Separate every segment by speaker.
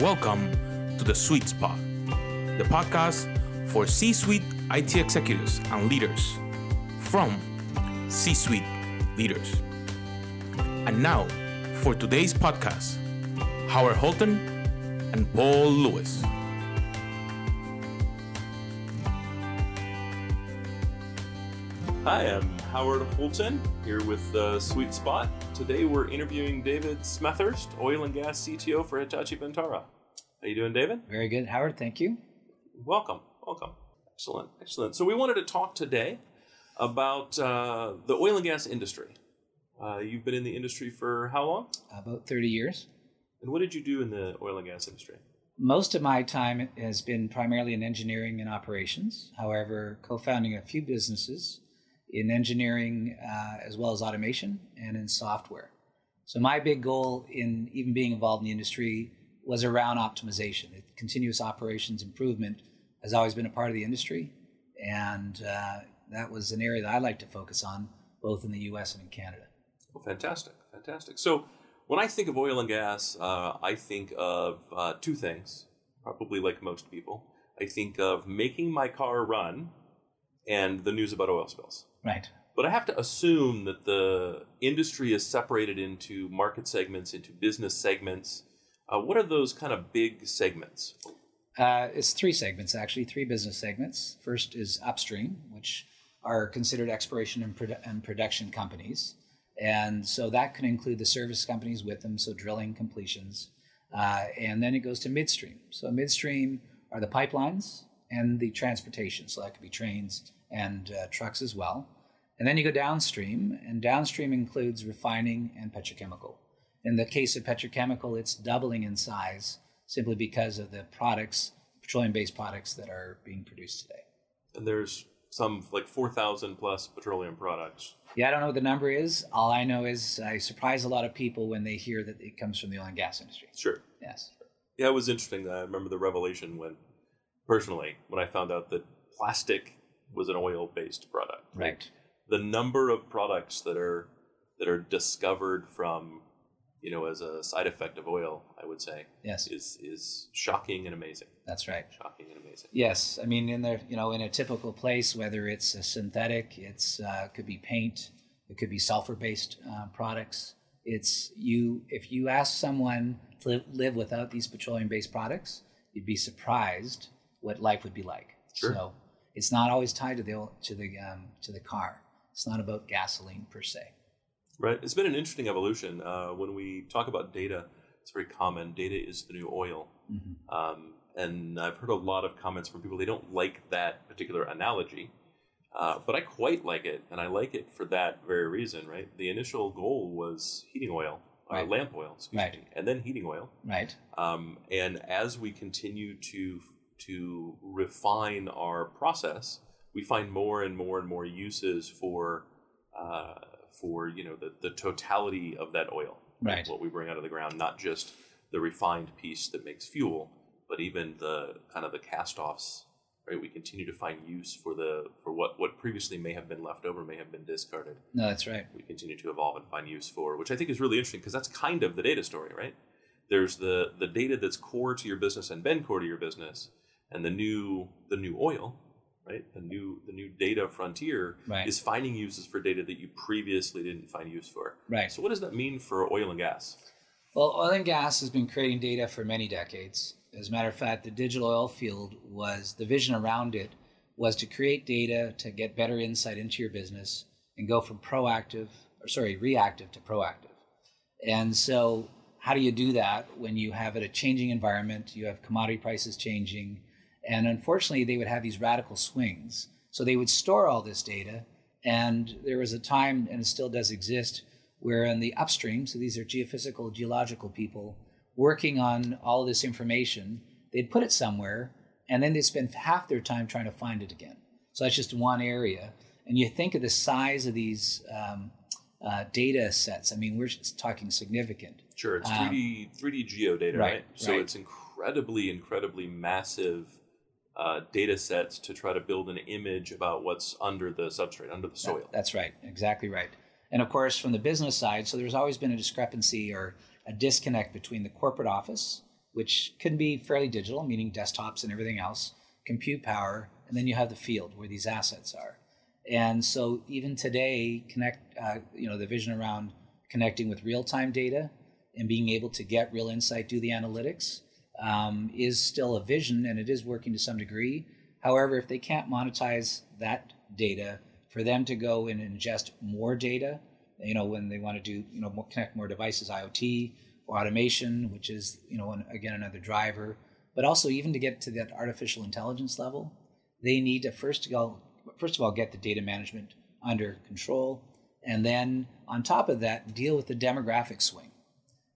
Speaker 1: Welcome to The Sweet Spot, the podcast for C suite IT executives and leaders from C suite leaders. And now, for today's podcast, Howard Holton and Paul Lewis.
Speaker 2: Hi, I'm Howard Holton here with uh, Sweet Spot. Today we're interviewing David Smethurst, oil and gas CTO for Hitachi Vantara. How you doing, David?
Speaker 3: Very good, Howard. Thank you.
Speaker 2: Welcome, welcome. Excellent, excellent. So we wanted to talk today about uh, the oil and gas industry. Uh, you've been in the industry for how long?
Speaker 3: About 30 years.
Speaker 2: And what did you do in the oil and gas industry?
Speaker 3: Most of my time has been primarily in engineering and operations. However, co founding a few businesses in engineering uh, as well as automation and in software. So, my big goal in even being involved in the industry was around optimization. Continuous operations improvement has always been a part of the industry, and uh, that was an area that I like to focus on, both in the US and in Canada.
Speaker 2: Well, fantastic, fantastic. So, when I think of oil and gas, uh, I think of uh, two things, probably like most people. I think of making my car run and the news about oil spills.
Speaker 3: Right.
Speaker 2: But I have to assume that the industry is separated into market segments, into business segments. Uh, what are those kind of big segments?
Speaker 3: Uh, it's three segments, actually, three business segments. First is upstream, which are considered exploration and, produ- and production companies. And so that can include the service companies with them, so drilling, completions. Uh, and then it goes to midstream. So midstream are the pipelines and the transportation. So that could be trains and uh, trucks as well. And then you go downstream, and downstream includes refining and petrochemical. In the case of petrochemical, it's doubling in size simply because of the products, petroleum based products that are being produced today.
Speaker 2: And there's some like 4,000 plus petroleum products.
Speaker 3: Yeah, I don't know what the number is. All I know is I surprise a lot of people when they hear that it comes from the oil and gas industry.
Speaker 2: Sure.
Speaker 3: Yes.
Speaker 2: Yeah, it was interesting. I remember the revelation when, personally, when I found out that plastic was an oil based product.
Speaker 3: Right.
Speaker 2: The number of products that are that are discovered from you know as a side effect of oil, I would say,
Speaker 3: Yes.
Speaker 2: is is shocking and amazing.
Speaker 3: That's right.
Speaker 2: Shocking and amazing.
Speaker 3: Yes, I mean in the you know in a typical place, whether it's a synthetic, it's uh, could be paint, it could be sulfur-based uh, products. It's you if you ask someone to live, live without these petroleum-based products, you'd be surprised what life would be like.
Speaker 2: Sure.
Speaker 3: So it's not always tied to the to the um, to the car. It's not about gasoline per se.
Speaker 2: Right. It's been an interesting evolution. Uh, when we talk about data, it's very common. Data is the new oil.
Speaker 3: Mhm.
Speaker 2: Um, and I've heard a lot of comments from people they don't like that particular analogy, uh, but I quite like it, and I like it for that very reason. Right, the initial goal was heating oil, uh, lamp oil, excuse
Speaker 3: Right.
Speaker 2: me, and then heating oil.
Speaker 3: Right.
Speaker 2: Um, and as we continue to to refine our process, we find more and more and more uses for uh, for you know the, the totality of that oil,
Speaker 3: Right.
Speaker 2: What we bring out of the ground, not just the refined piece that makes fuel, but even the kind of the cast-offs. Right, we continue to find use for the for what what previously may have been left over, may have been discarded
Speaker 3: No, that's right.
Speaker 2: we continue to evolve and find use for, which I think is really interesting because that's kind of the data story, right? There's the the data that's core to your business and been core to your business, and the new the new oil, right? The new the new data frontier
Speaker 3: Right.
Speaker 2: is finding uses for data that you previously didn't find use for.
Speaker 3: Right.
Speaker 2: So what does that mean for oil and gas?
Speaker 3: Well, oil and gas has been creating data for many decades. As a matter of fact, the digital oil field was the vision around it was to create data to get better insight into your business and go from proactive, or sorry, reactive to proactive. And so, how do you do that when you have a changing environment? You have commodity prices changing, and unfortunately, they would have these radical swings. So they would store all this data, and there was a time, and it still does exist, where in the upstream, so these are geophysical, geological people working on all this information, they'd put it somewhere, and then they'd spend half their time trying to find it again. So that's just one area. And you think of the size of these um, uh, data sets. I mean, we're just talking significant.
Speaker 2: Sure, it's
Speaker 3: Um,
Speaker 2: 3D 3D geo data, right?
Speaker 3: right,
Speaker 2: So
Speaker 3: right.
Speaker 2: it's incredibly incredibly massive uh, data sets to try to build an image about what's under the substrate, under the
Speaker 3: That-
Speaker 2: soil.
Speaker 3: that's right, exactly right. And of course, from the business side, so there's always been a discrepancy or a disconnect between the corporate office, which can be fairly digital, meaning desktops and everything else, compute power, and then you have the field where these assets are. And so even today, connect uh, you know the vision around connecting with real-time data and being able to get real insight, do the analytics, um, is still a vision, and it is working to some degree. However, if they can't monetize that data, for them to go and ingest more data, you know, when they want to do, you know, more, connect more devices, IoT or automation, which is, you know, an, again another driver, but also even to get to that artificial intelligence level, they need to first first of all, get the data management under control, and then on top of that, deal with the demographic swing,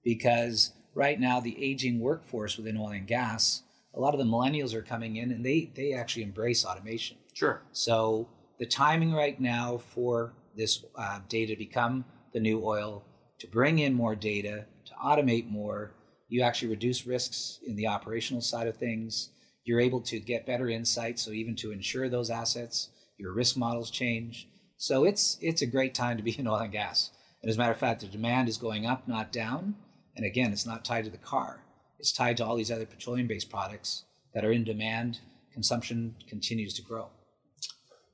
Speaker 3: because right now the aging workforce within oil and gas, a lot of the millennials are coming in and they they actually embrace automation.
Speaker 2: Sure.
Speaker 3: So the timing right now for this uh, data to become the new oil, to bring in more data, to automate more, you actually reduce risks in the operational side of things. You're able to get better insight, so even to insure those assets, your risk models change. So it's it's a great time to be in oil and gas. And as a matter of fact, the demand is going up, not down. And again, it's not tied to the car. It's tied to all these other petroleum-based products that are in demand. Consumption continues to grow.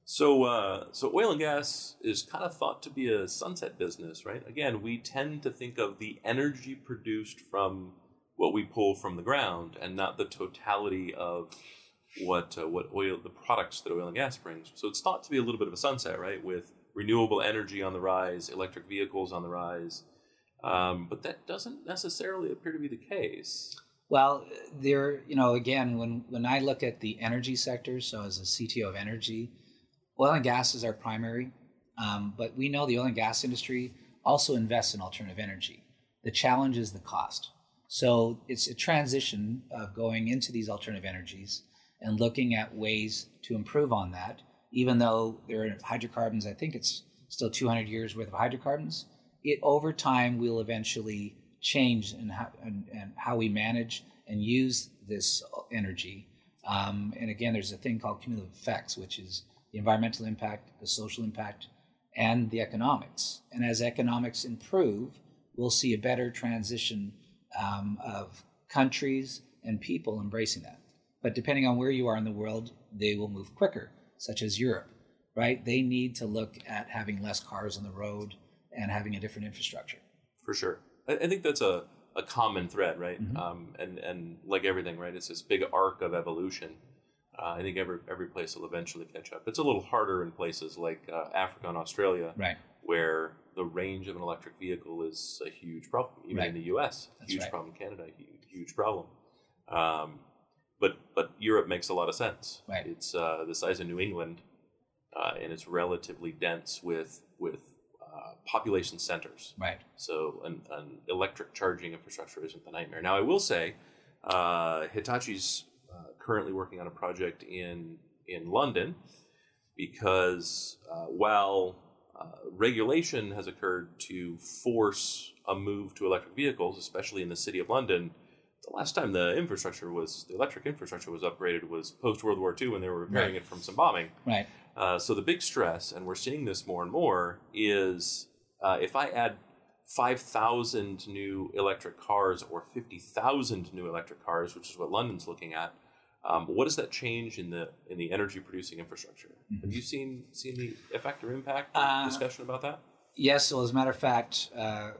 Speaker 2: So, uh, so oil and gas is kind of thought to be a sunset business, right? Again, we tend to think of the energy produced from what we pull from the ground, and not the totality of what uh, what oil, the products that oil and gas brings. So it's thought to be a little bit of a sunset, right? With renewable energy on the rise, electric vehicles on the rise, um, but that doesn't necessarily appear to be the case.
Speaker 3: Well, there, you know, again, when when I look at the energy sector, so as a CTO of energy oil and gas is our primary, um, but we know the oil and gas industry also invests in alternative energy. The challenge is the cost. So it's a transition of going into these alternative energies and looking at ways to improve on that. Even though there are hydrocarbons, I think it's still 200 years worth of hydrocarbons. It over time will eventually change how, and, and how we manage and use this energy. Um, and again, there's a thing called cumulative effects, which is the environmental impact, the social impact, and the economics. And as economics improve, we'll see a better transition um, of countries and people embracing that. But depending on where you are in the world, they will move quicker, such as Europe, right? They need to look at having less cars on the road and having a different infrastructure.
Speaker 2: For sure. I, I think that's a, a common thread, right? Mm-hmm. Um, and, and like everything, right? It's this big arc of evolution uh, I think every every place will eventually catch up. It's a little harder in places like uh, Africa and Australia,
Speaker 3: right.
Speaker 2: where the range of an electric vehicle is a huge problem. Even
Speaker 3: right.
Speaker 2: in the U.S.,
Speaker 3: That's
Speaker 2: huge
Speaker 3: right.
Speaker 2: problem. Canada, huge, huge problem. Um, but but Europe makes a lot of sense.
Speaker 3: Right.
Speaker 2: It's uh, the size of New England, uh, and it's relatively dense with with uh, population centers.
Speaker 3: Right.
Speaker 2: So an, an electric charging infrastructure isn't the nightmare. Now I will say, uh, Hitachi's currently working on a project in in London because uh, while uh, regulation has occurred to force a move to electric vehicles, especially in the city of London, the last time the infrastructure was the electric infrastructure was upgraded was post World War II when they were repairing
Speaker 3: Right.
Speaker 2: it from some bombing.
Speaker 3: Right.
Speaker 2: Uh, so the big stress, and we're seeing this more and more, is uh, if I add 5,000 new electric cars or 50,000 new electric cars, which is what London's looking at, um, what does that change in the in the energy producing infrastructure? Have you seen seen the effect or impact or
Speaker 3: Uh,
Speaker 2: discussion about that?
Speaker 3: Yes. Well, as a matter of fact, uh,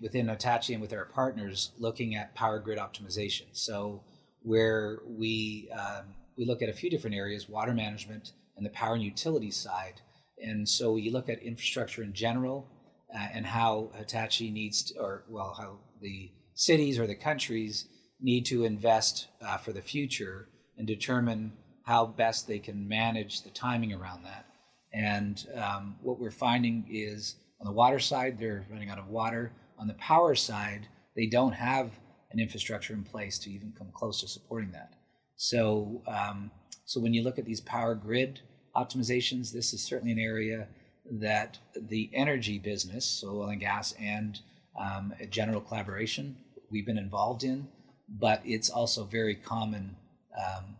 Speaker 3: within Hitachi and with our partners, looking at power grid optimization. So where we um, we look at a few different areas: water management and the power and utility side. And so you look at infrastructure in general uh, and how Hitachi needs, to, or well, how the cities or the countries need to invest uh, for the future and determine how best they can manage the timing around that. And um, what we're finding is on the water side, they're running out of water. On the power side, they don't have an infrastructure in place to even come close to supporting that. So, um, so when you look at these power grid optimizations, this is certainly an area that the energy business, so oil and gas, and um, general collaboration, we've been involved in. But it's also very common um,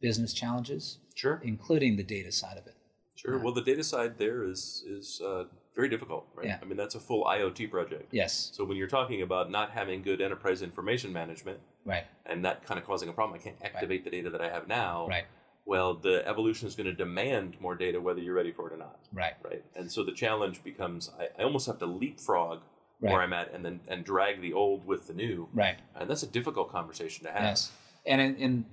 Speaker 3: business challenges,
Speaker 2: Sure,
Speaker 3: including the data side of it.
Speaker 2: sure. Well, the data side there is is uh, very difficult, right?
Speaker 3: Yeah.
Speaker 2: I mean, that's a full IoT project.
Speaker 3: Yes.
Speaker 2: So when you're talking about not having good enterprise information management
Speaker 3: Right.
Speaker 2: and that kind of causing a problem, I can't activate the data that I have now.
Speaker 3: Right.
Speaker 2: Well, the evolution is going to demand more data whether you're ready for it or not,
Speaker 3: Right.
Speaker 2: right? And so the challenge becomes I, I almost have to leapfrog
Speaker 3: Right.
Speaker 2: where I'm at and then and drag the old with the new,
Speaker 3: Right.
Speaker 2: and that's a difficult conversation to have.
Speaker 3: Yes. And in, in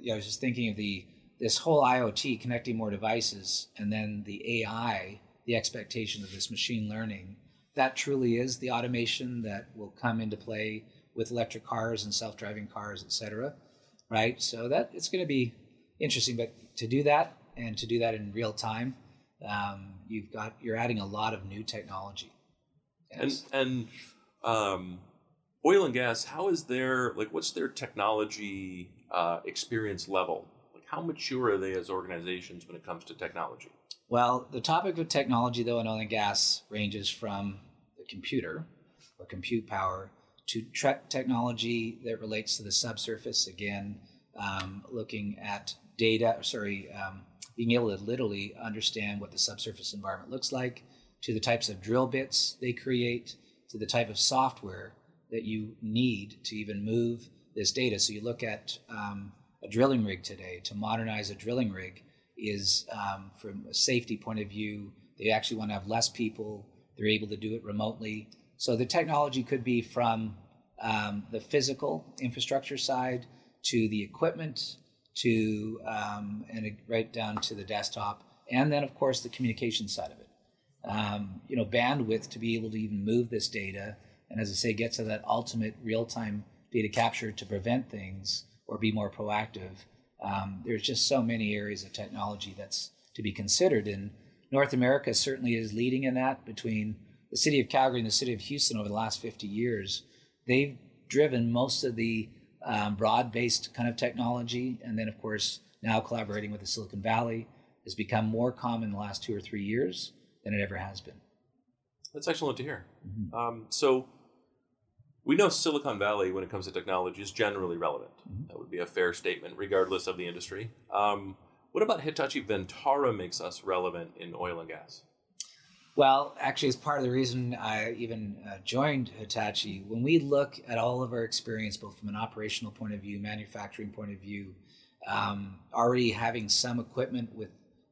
Speaker 3: you know, I was just thinking of the this whole IoT connecting more devices, and then the AI, the expectation of this machine learning. That truly is the automation that will come into play with electric cars and self-driving cars, et cetera. Right. So that it's going to be interesting, but to do that and to do that in real time, um, you've got you're adding a lot of new technology. Yes.
Speaker 2: And and um, oil and gas, how is their like what's their technology uh, experience level? Like how mature are they as organizations when it comes to technology?
Speaker 3: Well, the topic of technology, though, in oil and gas ranges from the computer or compute power to tre- technology that relates to the subsurface. Again, um, looking at data, sorry, um, being able to literally understand what the subsurface environment looks like, to the types of drill bits they create, to the type of software that you need to even move this data. So you look at um, a drilling rig today, to modernize a drilling rig is um, from a safety point of view, they actually want to have less people. They're able to do it remotely. So the technology could be from um, the physical infrastructure side to the equipment to um, and right down to the desktop, and then of course the communication side of it. Um, you know, bandwidth to be able to even move this data, and as I say, get to that ultimate real-time data capture to prevent things or be more proactive. Um, there's just so many areas of technology that's to be considered, and North America certainly is leading in that. Between the city of Calgary and the city of Houston over the last 50 years, they've driven most of the um, broad-based kind of technology, and then of course now collaborating with the Silicon Valley has become more common in the last two or three years than it ever has been.
Speaker 2: That's excellent to hear.
Speaker 3: Mhm.
Speaker 2: Um, so we know Silicon Valley, when it comes to technology, is generally relevant.
Speaker 3: Mhm.
Speaker 2: That would be a fair statement, regardless of the industry. Um, what about Hitachi Vantara makes us relevant in oil and gas?
Speaker 3: Well, actually, it's part of the reason I even uh, joined Hitachi. When we look at all of our experience, both from an operational point of view, manufacturing point of view, um, already having some equipment with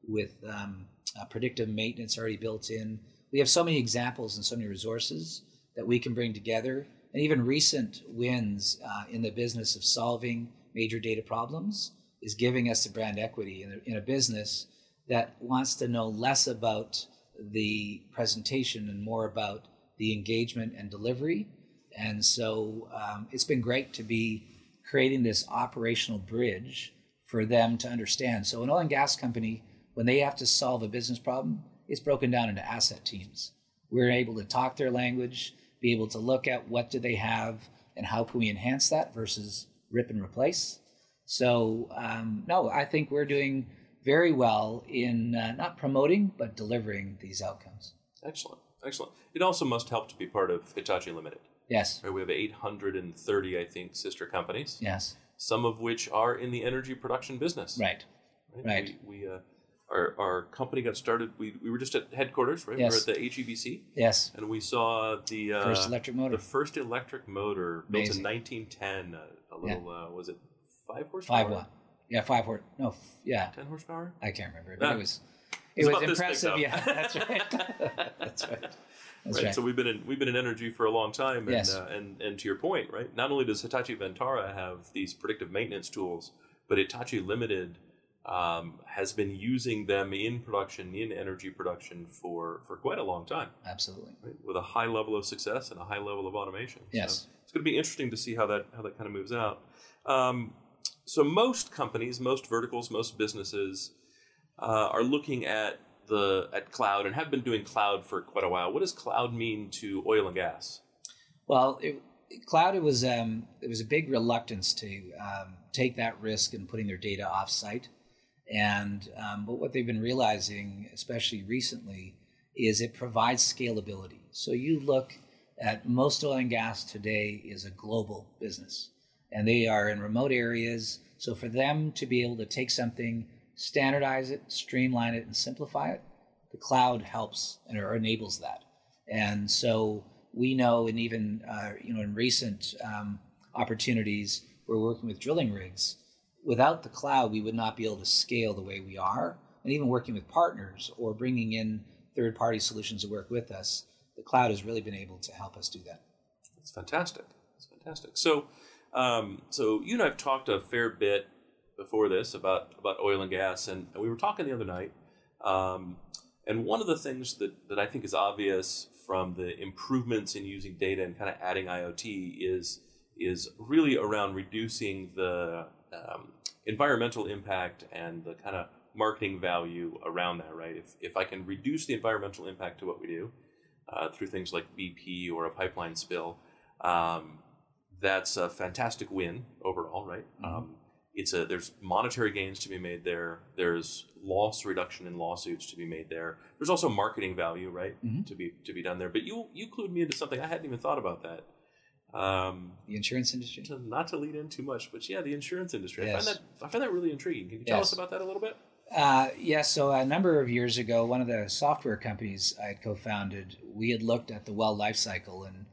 Speaker 3: with um, uh, predictive maintenance already built in, we have so many examples and so many resources that we can bring together. And even recent wins uh, in the business of solving major data problems is giving us the brand equity in a, in a business that wants to know less about the presentation and more about the engagement and delivery. And so um, it's been great to be creating this operational bridge for them to understand. So, an oil and gas company, when they have to solve a business problem, it's broken down into asset teams. We're able to talk their language, be able to look at what do they have and how can we enhance that versus rip and replace. So, um, no, I think we're doing very well in uh, not promoting but delivering these outcomes.
Speaker 2: Excellent, excellent. It also must help to be part of Hitachi Limited.
Speaker 3: Yes,
Speaker 2: Right, we have 830, I think, sister companies,
Speaker 3: yes,
Speaker 2: some of which are in the energy production business.
Speaker 3: right, right.
Speaker 2: We, we uh, our, our company got started. We, we were just at headquarters, right?
Speaker 3: Yes.
Speaker 2: We were at the HEBC,
Speaker 3: yes.
Speaker 2: and we saw the uh,
Speaker 3: First electric motor,
Speaker 2: the first electric motor built in
Speaker 3: Amazing.
Speaker 2: 1910. Uh, a little, uh, was it five horsepower?
Speaker 3: five watt. Yeah, five horse. No, f- yeah,
Speaker 2: 10 horsepower?
Speaker 3: I can't remember, but
Speaker 2: Ah.
Speaker 3: it was
Speaker 2: It's
Speaker 3: it was
Speaker 2: about this big,
Speaker 3: impressive.
Speaker 2: though.
Speaker 3: Yeah, that's right. that's right. That's
Speaker 2: right.
Speaker 3: right.
Speaker 2: So we've been in we've been in energy for a long time, and
Speaker 3: Yes.
Speaker 2: uh, and and to your point, right? Not only does Hitachi Vantara have these predictive maintenance tools, but Hitachi Limited um, has been using them in production, in energy production for for quite a long time,
Speaker 3: Absolutely.
Speaker 2: right? With a high level of success and a high level of automation.
Speaker 3: Yes.
Speaker 2: So it's going to be interesting to see how that how that kind of moves out. Um, so most companies, most verticals, most businesses uh, are looking at the at cloud and have been doing cloud for quite a while. What does cloud mean to oil and gas?
Speaker 3: Well, it, cloud it was um, it was a big reluctance to um, take that risk in putting their data offsite, and um, but what they've been realizing, especially recently, is it provides scalability. So you look at most oil and gas today is a global business, and they are in remote areas. So for them to be able to take something, standardize it, streamline it, and simplify it, the cloud helps and or enables that. And so we know, and even uh, you know, in recent um, opportunities, we're working with drilling rigs. Without the cloud, we would not be able to scale the way we are. And even working with partners or bringing in third-party solutions to work with us, the cloud has really been able to help us do that.
Speaker 2: That's fantastic. That's fantastic. So, um, so you and I've talked a fair bit before this about about oil and gas, and, and we were talking the other night. Um, and one of the things that, that I think is obvious from the improvements in using data and kind of adding IoT is is really around reducing the um, environmental impact and the kind of marketing value around that. Right? If if I can reduce the environmental impact to what we do uh, through things like BP or a pipeline spill, um, that's a fantastic win overall. Right? Mm-hmm. Um, it's a there's monetary gains to be made there. There's loss reduction in lawsuits to be made there. There's also marketing value, right, mm-hmm. to be to be done there. But you you clued me into something I hadn't even thought about that.
Speaker 3: Um, the insurance industry.
Speaker 2: To, not to lead in too much, but yeah, the insurance industry. Yes. I find that I find that really intriguing. Can you tell yes. us about that a little bit?
Speaker 3: Uh, yes. Yeah, so a number of years ago, one of the software companies I had co-founded, we had looked at the well life cycle and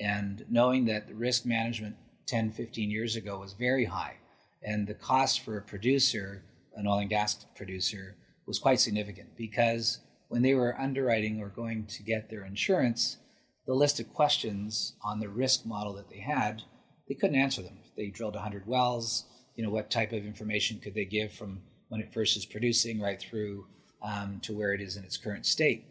Speaker 3: and knowing that the risk management 10, 15 years ago was very high and the cost for a producer, an oil and gas producer, was quite significant because when they were underwriting or going to get their insurance, the list of questions on the risk model that they had, they couldn't answer them. If they drilled 100 wells, you know, what type of information could they give from when it first is producing right through um, to where it is in its current state?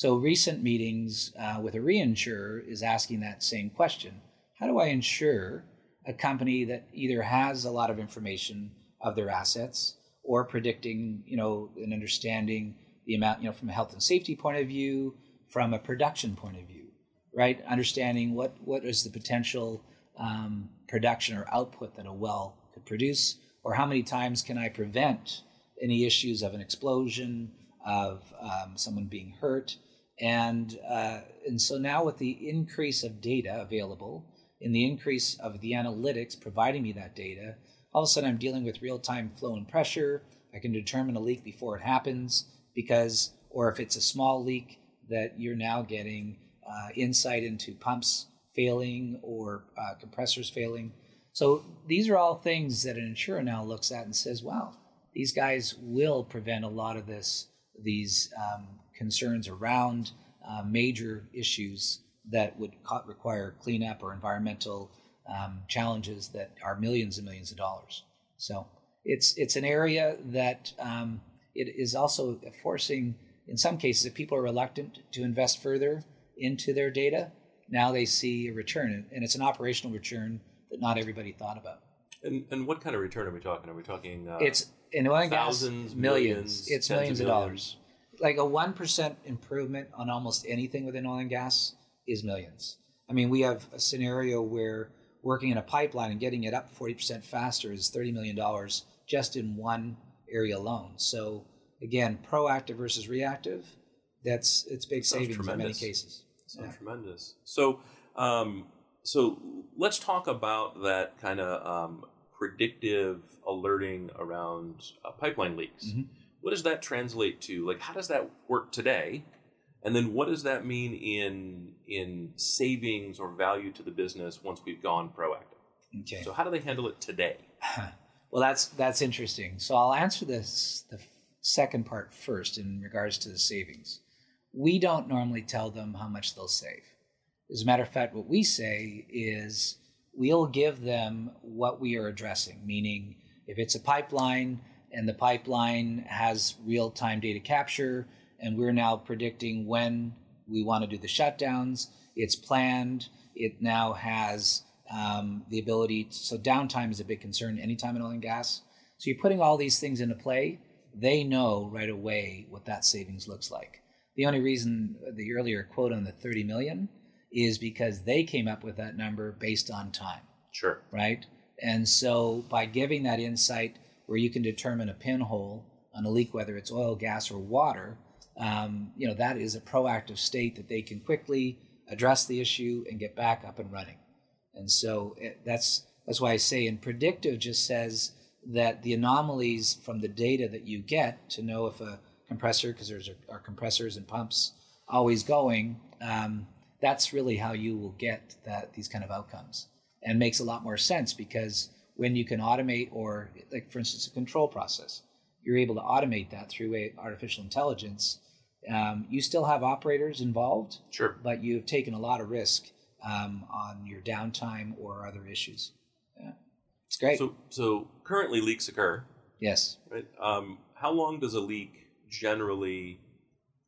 Speaker 3: So, recent meetings uh, with a reinsurer is asking that same question How do I insure a company that either has a lot of information of their assets or predicting, you know, and understanding the amount, you know, from a health and safety point of view, from a production point of view, right? Understanding what what is the potential um, production or output that a well could produce, or how many times can I prevent any issues of an explosion, of um, someone being hurt, and uh, and so now with the increase of data available in the increase of the analytics providing me that data, all of a sudden I'm dealing with real time flow and pressure. I can determine a leak before it happens because, or if it's a small leak, that you're now getting uh, insight into pumps failing or uh, compressors failing. So these are all things that an insurer now looks at and says, wow, these guys will prevent a lot of this, these um, concerns around uh, major issues that would require cleanup or environmental um, challenges that are millions and millions of dollars. So it's it's an area that um, it is also forcing, in some cases, if people are reluctant to invest further into their data, now they see a return, and it's an operational return that not everybody thought about.
Speaker 2: And, and what kind of return are we talking? Are we talking? Uh,
Speaker 3: it's in oil and thousands, gas, millions. millions it's millions of, millions of dollars. Like a one percent improvement on almost anything within oil and gas is millions. I mean, we have a scenario where working in a pipeline and getting it up 40% faster is $30 million just in one area alone. So again, proactive versus reactive, that's it's big Sounds savings tremendous. in many cases.
Speaker 2: Sounds yeah. tremendous. So, um, so let's talk about that kind of um, predictive alerting around uh, pipeline leaks. Mm-hmm. What does that translate to? Like, how does that work today? And then what does that mean in in savings or value to the business once we've gone proactive? Okay. So how do they handle it today?
Speaker 3: well, that's that's interesting. So I'll answer this the second part first in regards to the savings. We don't normally tell them how much they'll save. As a matter of fact, what we say is we'll give them what we are addressing, meaning if it's a pipeline and the pipeline has real time data capture, and we're now predicting when we want to do the shutdowns. It's planned. It now has um, the ability. To, so downtime is a big concern anytime in oil and gas. So you're putting all these things into play. They know right away what that savings looks like. The only reason the earlier quote on the 30 million is because they came up with that number based on time.
Speaker 2: Sure.
Speaker 3: Right. And so by giving that insight where you can determine a pinhole on a leak, whether it's oil, gas, or water, um, you know, that is a proactive state that they can quickly address the issue and get back up and running. And so it, eh, that's that's why I say, and predictive just says that the anomalies from the data that you get to know if a compressor because there's our compressors and pumps always going. Um, that's really how you will get that these kind of outcomes, and makes a lot more sense because when you can automate or like for instance a control process, you're able to automate that through a artificial intelligence. Um, you still have operators involved,
Speaker 2: Sure.
Speaker 3: but you've taken a lot of risk um, on your downtime or other issues. Yeah. It's great.
Speaker 2: So so currently leaks occur,
Speaker 3: yes.
Speaker 2: right? Um, how long does a leak generally,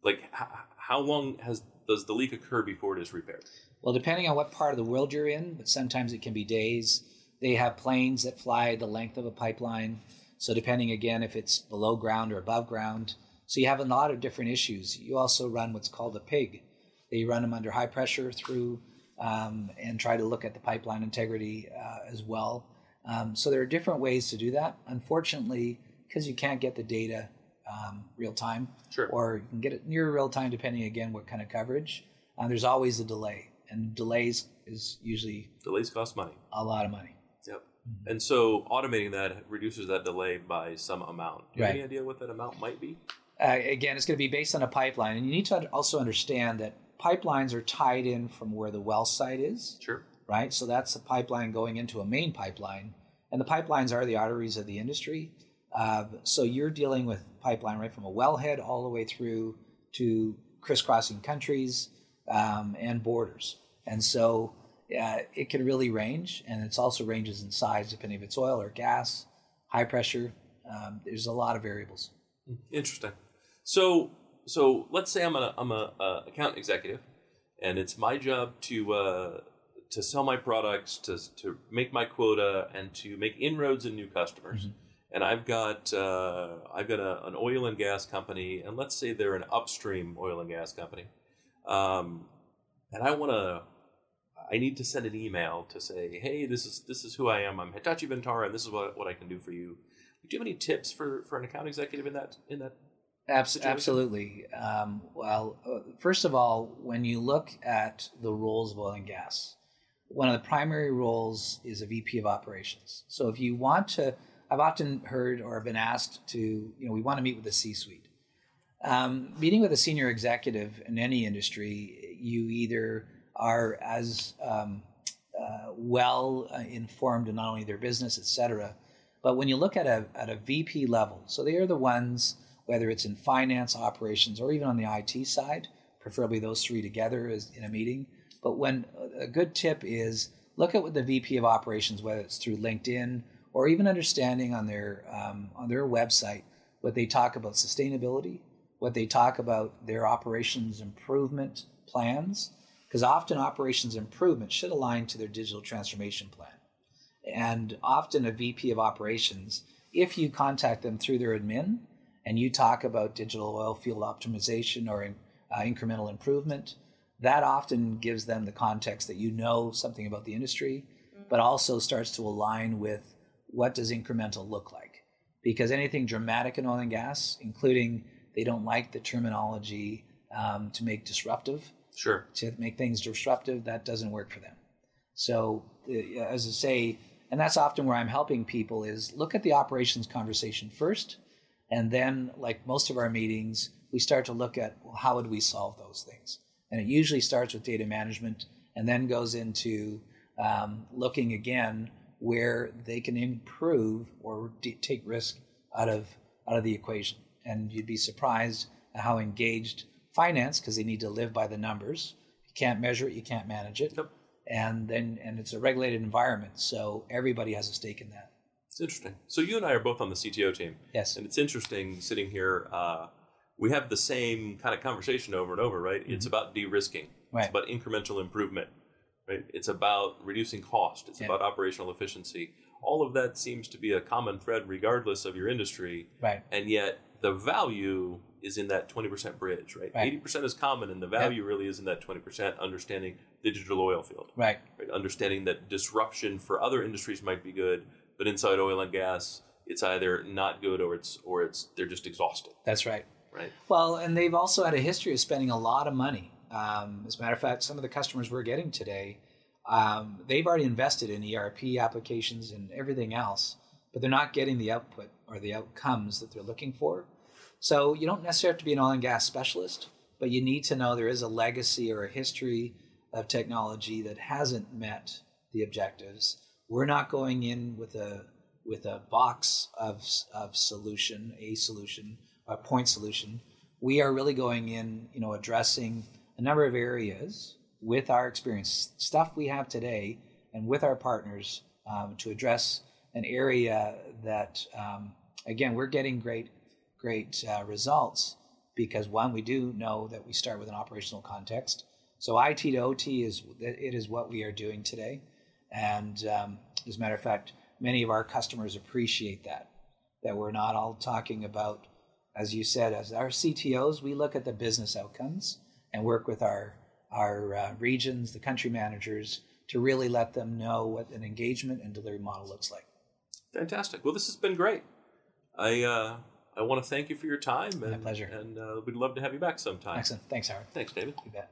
Speaker 2: like, h- how long has does the leak occur before it is repaired?
Speaker 3: Well, depending on what part of the world you're in, but sometimes it can be days. They have planes that fly the length of a pipeline. So, depending again if it's below ground or above ground. So, you have a lot of different issues. You also run what's called a PIG. They run them under high pressure through um, and try to look at the pipeline integrity uh, as well. Um, so, there are different ways to do that. Unfortunately, because you can't get the data um, real time,
Speaker 2: Sure.
Speaker 3: or you can get it near real time depending again what kind of coverage. Uh, there's always a delay, and delays is usually
Speaker 2: Delays cost money.
Speaker 3: a lot of money.
Speaker 2: Yep. And so automating that reduces that delay by some amount. Do you have any idea what that amount might be?
Speaker 3: Uh, again, it's going to be based on a pipeline, and you need to also understand that pipelines are tied in from where the well site is,
Speaker 2: Sure.
Speaker 3: right? So that's a pipeline going into a main pipeline, and the pipelines are the arteries of the industry. Uh, so you're dealing with pipeline right from a wellhead all the way through to crisscrossing countries um, and borders, and so uh, it can really range, and it also ranges in size depending if it's oil or gas, high pressure. Um, there's a lot of variables.
Speaker 2: Interesting. So so let's say I'm a I'm a, uh account executive, and it's my job to uh, to sell my products, to to make my quota, and to make inroads in new customers. And I've got uh, I've got a, an oil and gas company, and let's say they're an upstream oil and gas company, um, and I want to. I need to send an email to say, "Hey, this is this is who I am. I'm Hitachi Vantara, and this is what, what I can do for you." Do you have any tips for, for an account executive in that in that
Speaker 3: Abs- absolutely. Um, well, uh, first of all, when you look at the roles of oil and gas, one of the primary roles is a VP of operations. So if you want to, I've often heard or been asked to, you know, we want to meet with the C-suite. Um, meeting with a senior executive in any industry, you either are as um, uh, well uh, informed in not only their business, et cetera, but when you look at a, at a VP level, so they are the ones, whether it's in finance, operations, or even on the IT side, preferably those three together as in a meeting. But when a good tip is look at what the VP of operations, whether it's through LinkedIn or even understanding on their um, on their website, what they talk about sustainability, what they talk about their operations improvement plans, because often operations improvement should align to their digital transformation plan and often a VP of operations, if you contact them through their admin and you talk about digital oil field optimization or uh, incremental improvement, that often gives them the context that you know something about the industry, but also starts to align with what does incremental look like. Because anything dramatic in oil and gas, including they don't like the terminology um, to make disruptive,
Speaker 2: Sure.
Speaker 3: to make things disruptive, that doesn't work for them. So, uh, as I say, and that's often where I'm helping people is look at the operations conversation first, and then, like most of our meetings, we start to look at well, how would we solve those things, and it usually starts with data management, and then goes into um, looking again where they can improve or take risk out of out of the equation, and you'd be surprised at how engaged finance because they need to live by the numbers. You can't measure it, you can't manage it
Speaker 2: Yep.
Speaker 3: and then and it's a regulated environment, so everybody has a stake in that.
Speaker 2: It's interesting. So you and I are both on the CTO team,
Speaker 3: Yes,
Speaker 2: and it's interesting sitting here. Uh, we have the same kind of conversation over and over, right? It's about de-risking.
Speaker 3: Mm-hmm. Right.
Speaker 2: It's about incremental improvement. Right. It's about reducing cost. It's
Speaker 3: Yeah.
Speaker 2: about operational efficiency. All of that seems to be a common thread, regardless of your industry.
Speaker 3: right,
Speaker 2: And yet, the value is in that twenty percent bridge, right?
Speaker 3: Right.
Speaker 2: Eighty percent is common, and the value really is in that twenty percent. Understanding the digital oil field.
Speaker 3: right,
Speaker 2: right? Understanding that disruption for other industries might be good, but inside oil and gas, it's either not good or it's or it's they're just exhausted,
Speaker 3: that's right.
Speaker 2: right?
Speaker 3: Well, and they've also had a history of spending a lot of money. Um, as a matter of fact, some of the customers we're getting today, um, they've already invested in ERP applications and everything else, but they're not getting the output or the outcomes that they're looking for. So you don't necessarily have to be an oil and gas specialist, but you need to know there is a legacy or a history of technology that hasn't met the objectives. We're not going in with a with a box of of solution, a solution, a point solution. We are really going in, you know, addressing a number of areas with our experience, stuff we have today, and with our partners um, to address an area that, um, again, we're getting great, great uh, results because one, we do know that we start with an operational context. So IT to OT is it is what we are doing today, and um, as a matter of fact, many of our customers appreciate that. That we're not all talking about, as you said, as our CTOs, we look at the business outcomes and work with our our uh, regions, the country managers, to really let them know what an engagement and delivery model looks like.
Speaker 2: Fantastic. Well, this has been great. I uh, I want to thank you for your time. And,
Speaker 3: My pleasure.
Speaker 2: And uh, we'd love to have you back sometime.
Speaker 3: Excellent. Thanks, Howard.
Speaker 2: Thanks, David.
Speaker 3: You bet.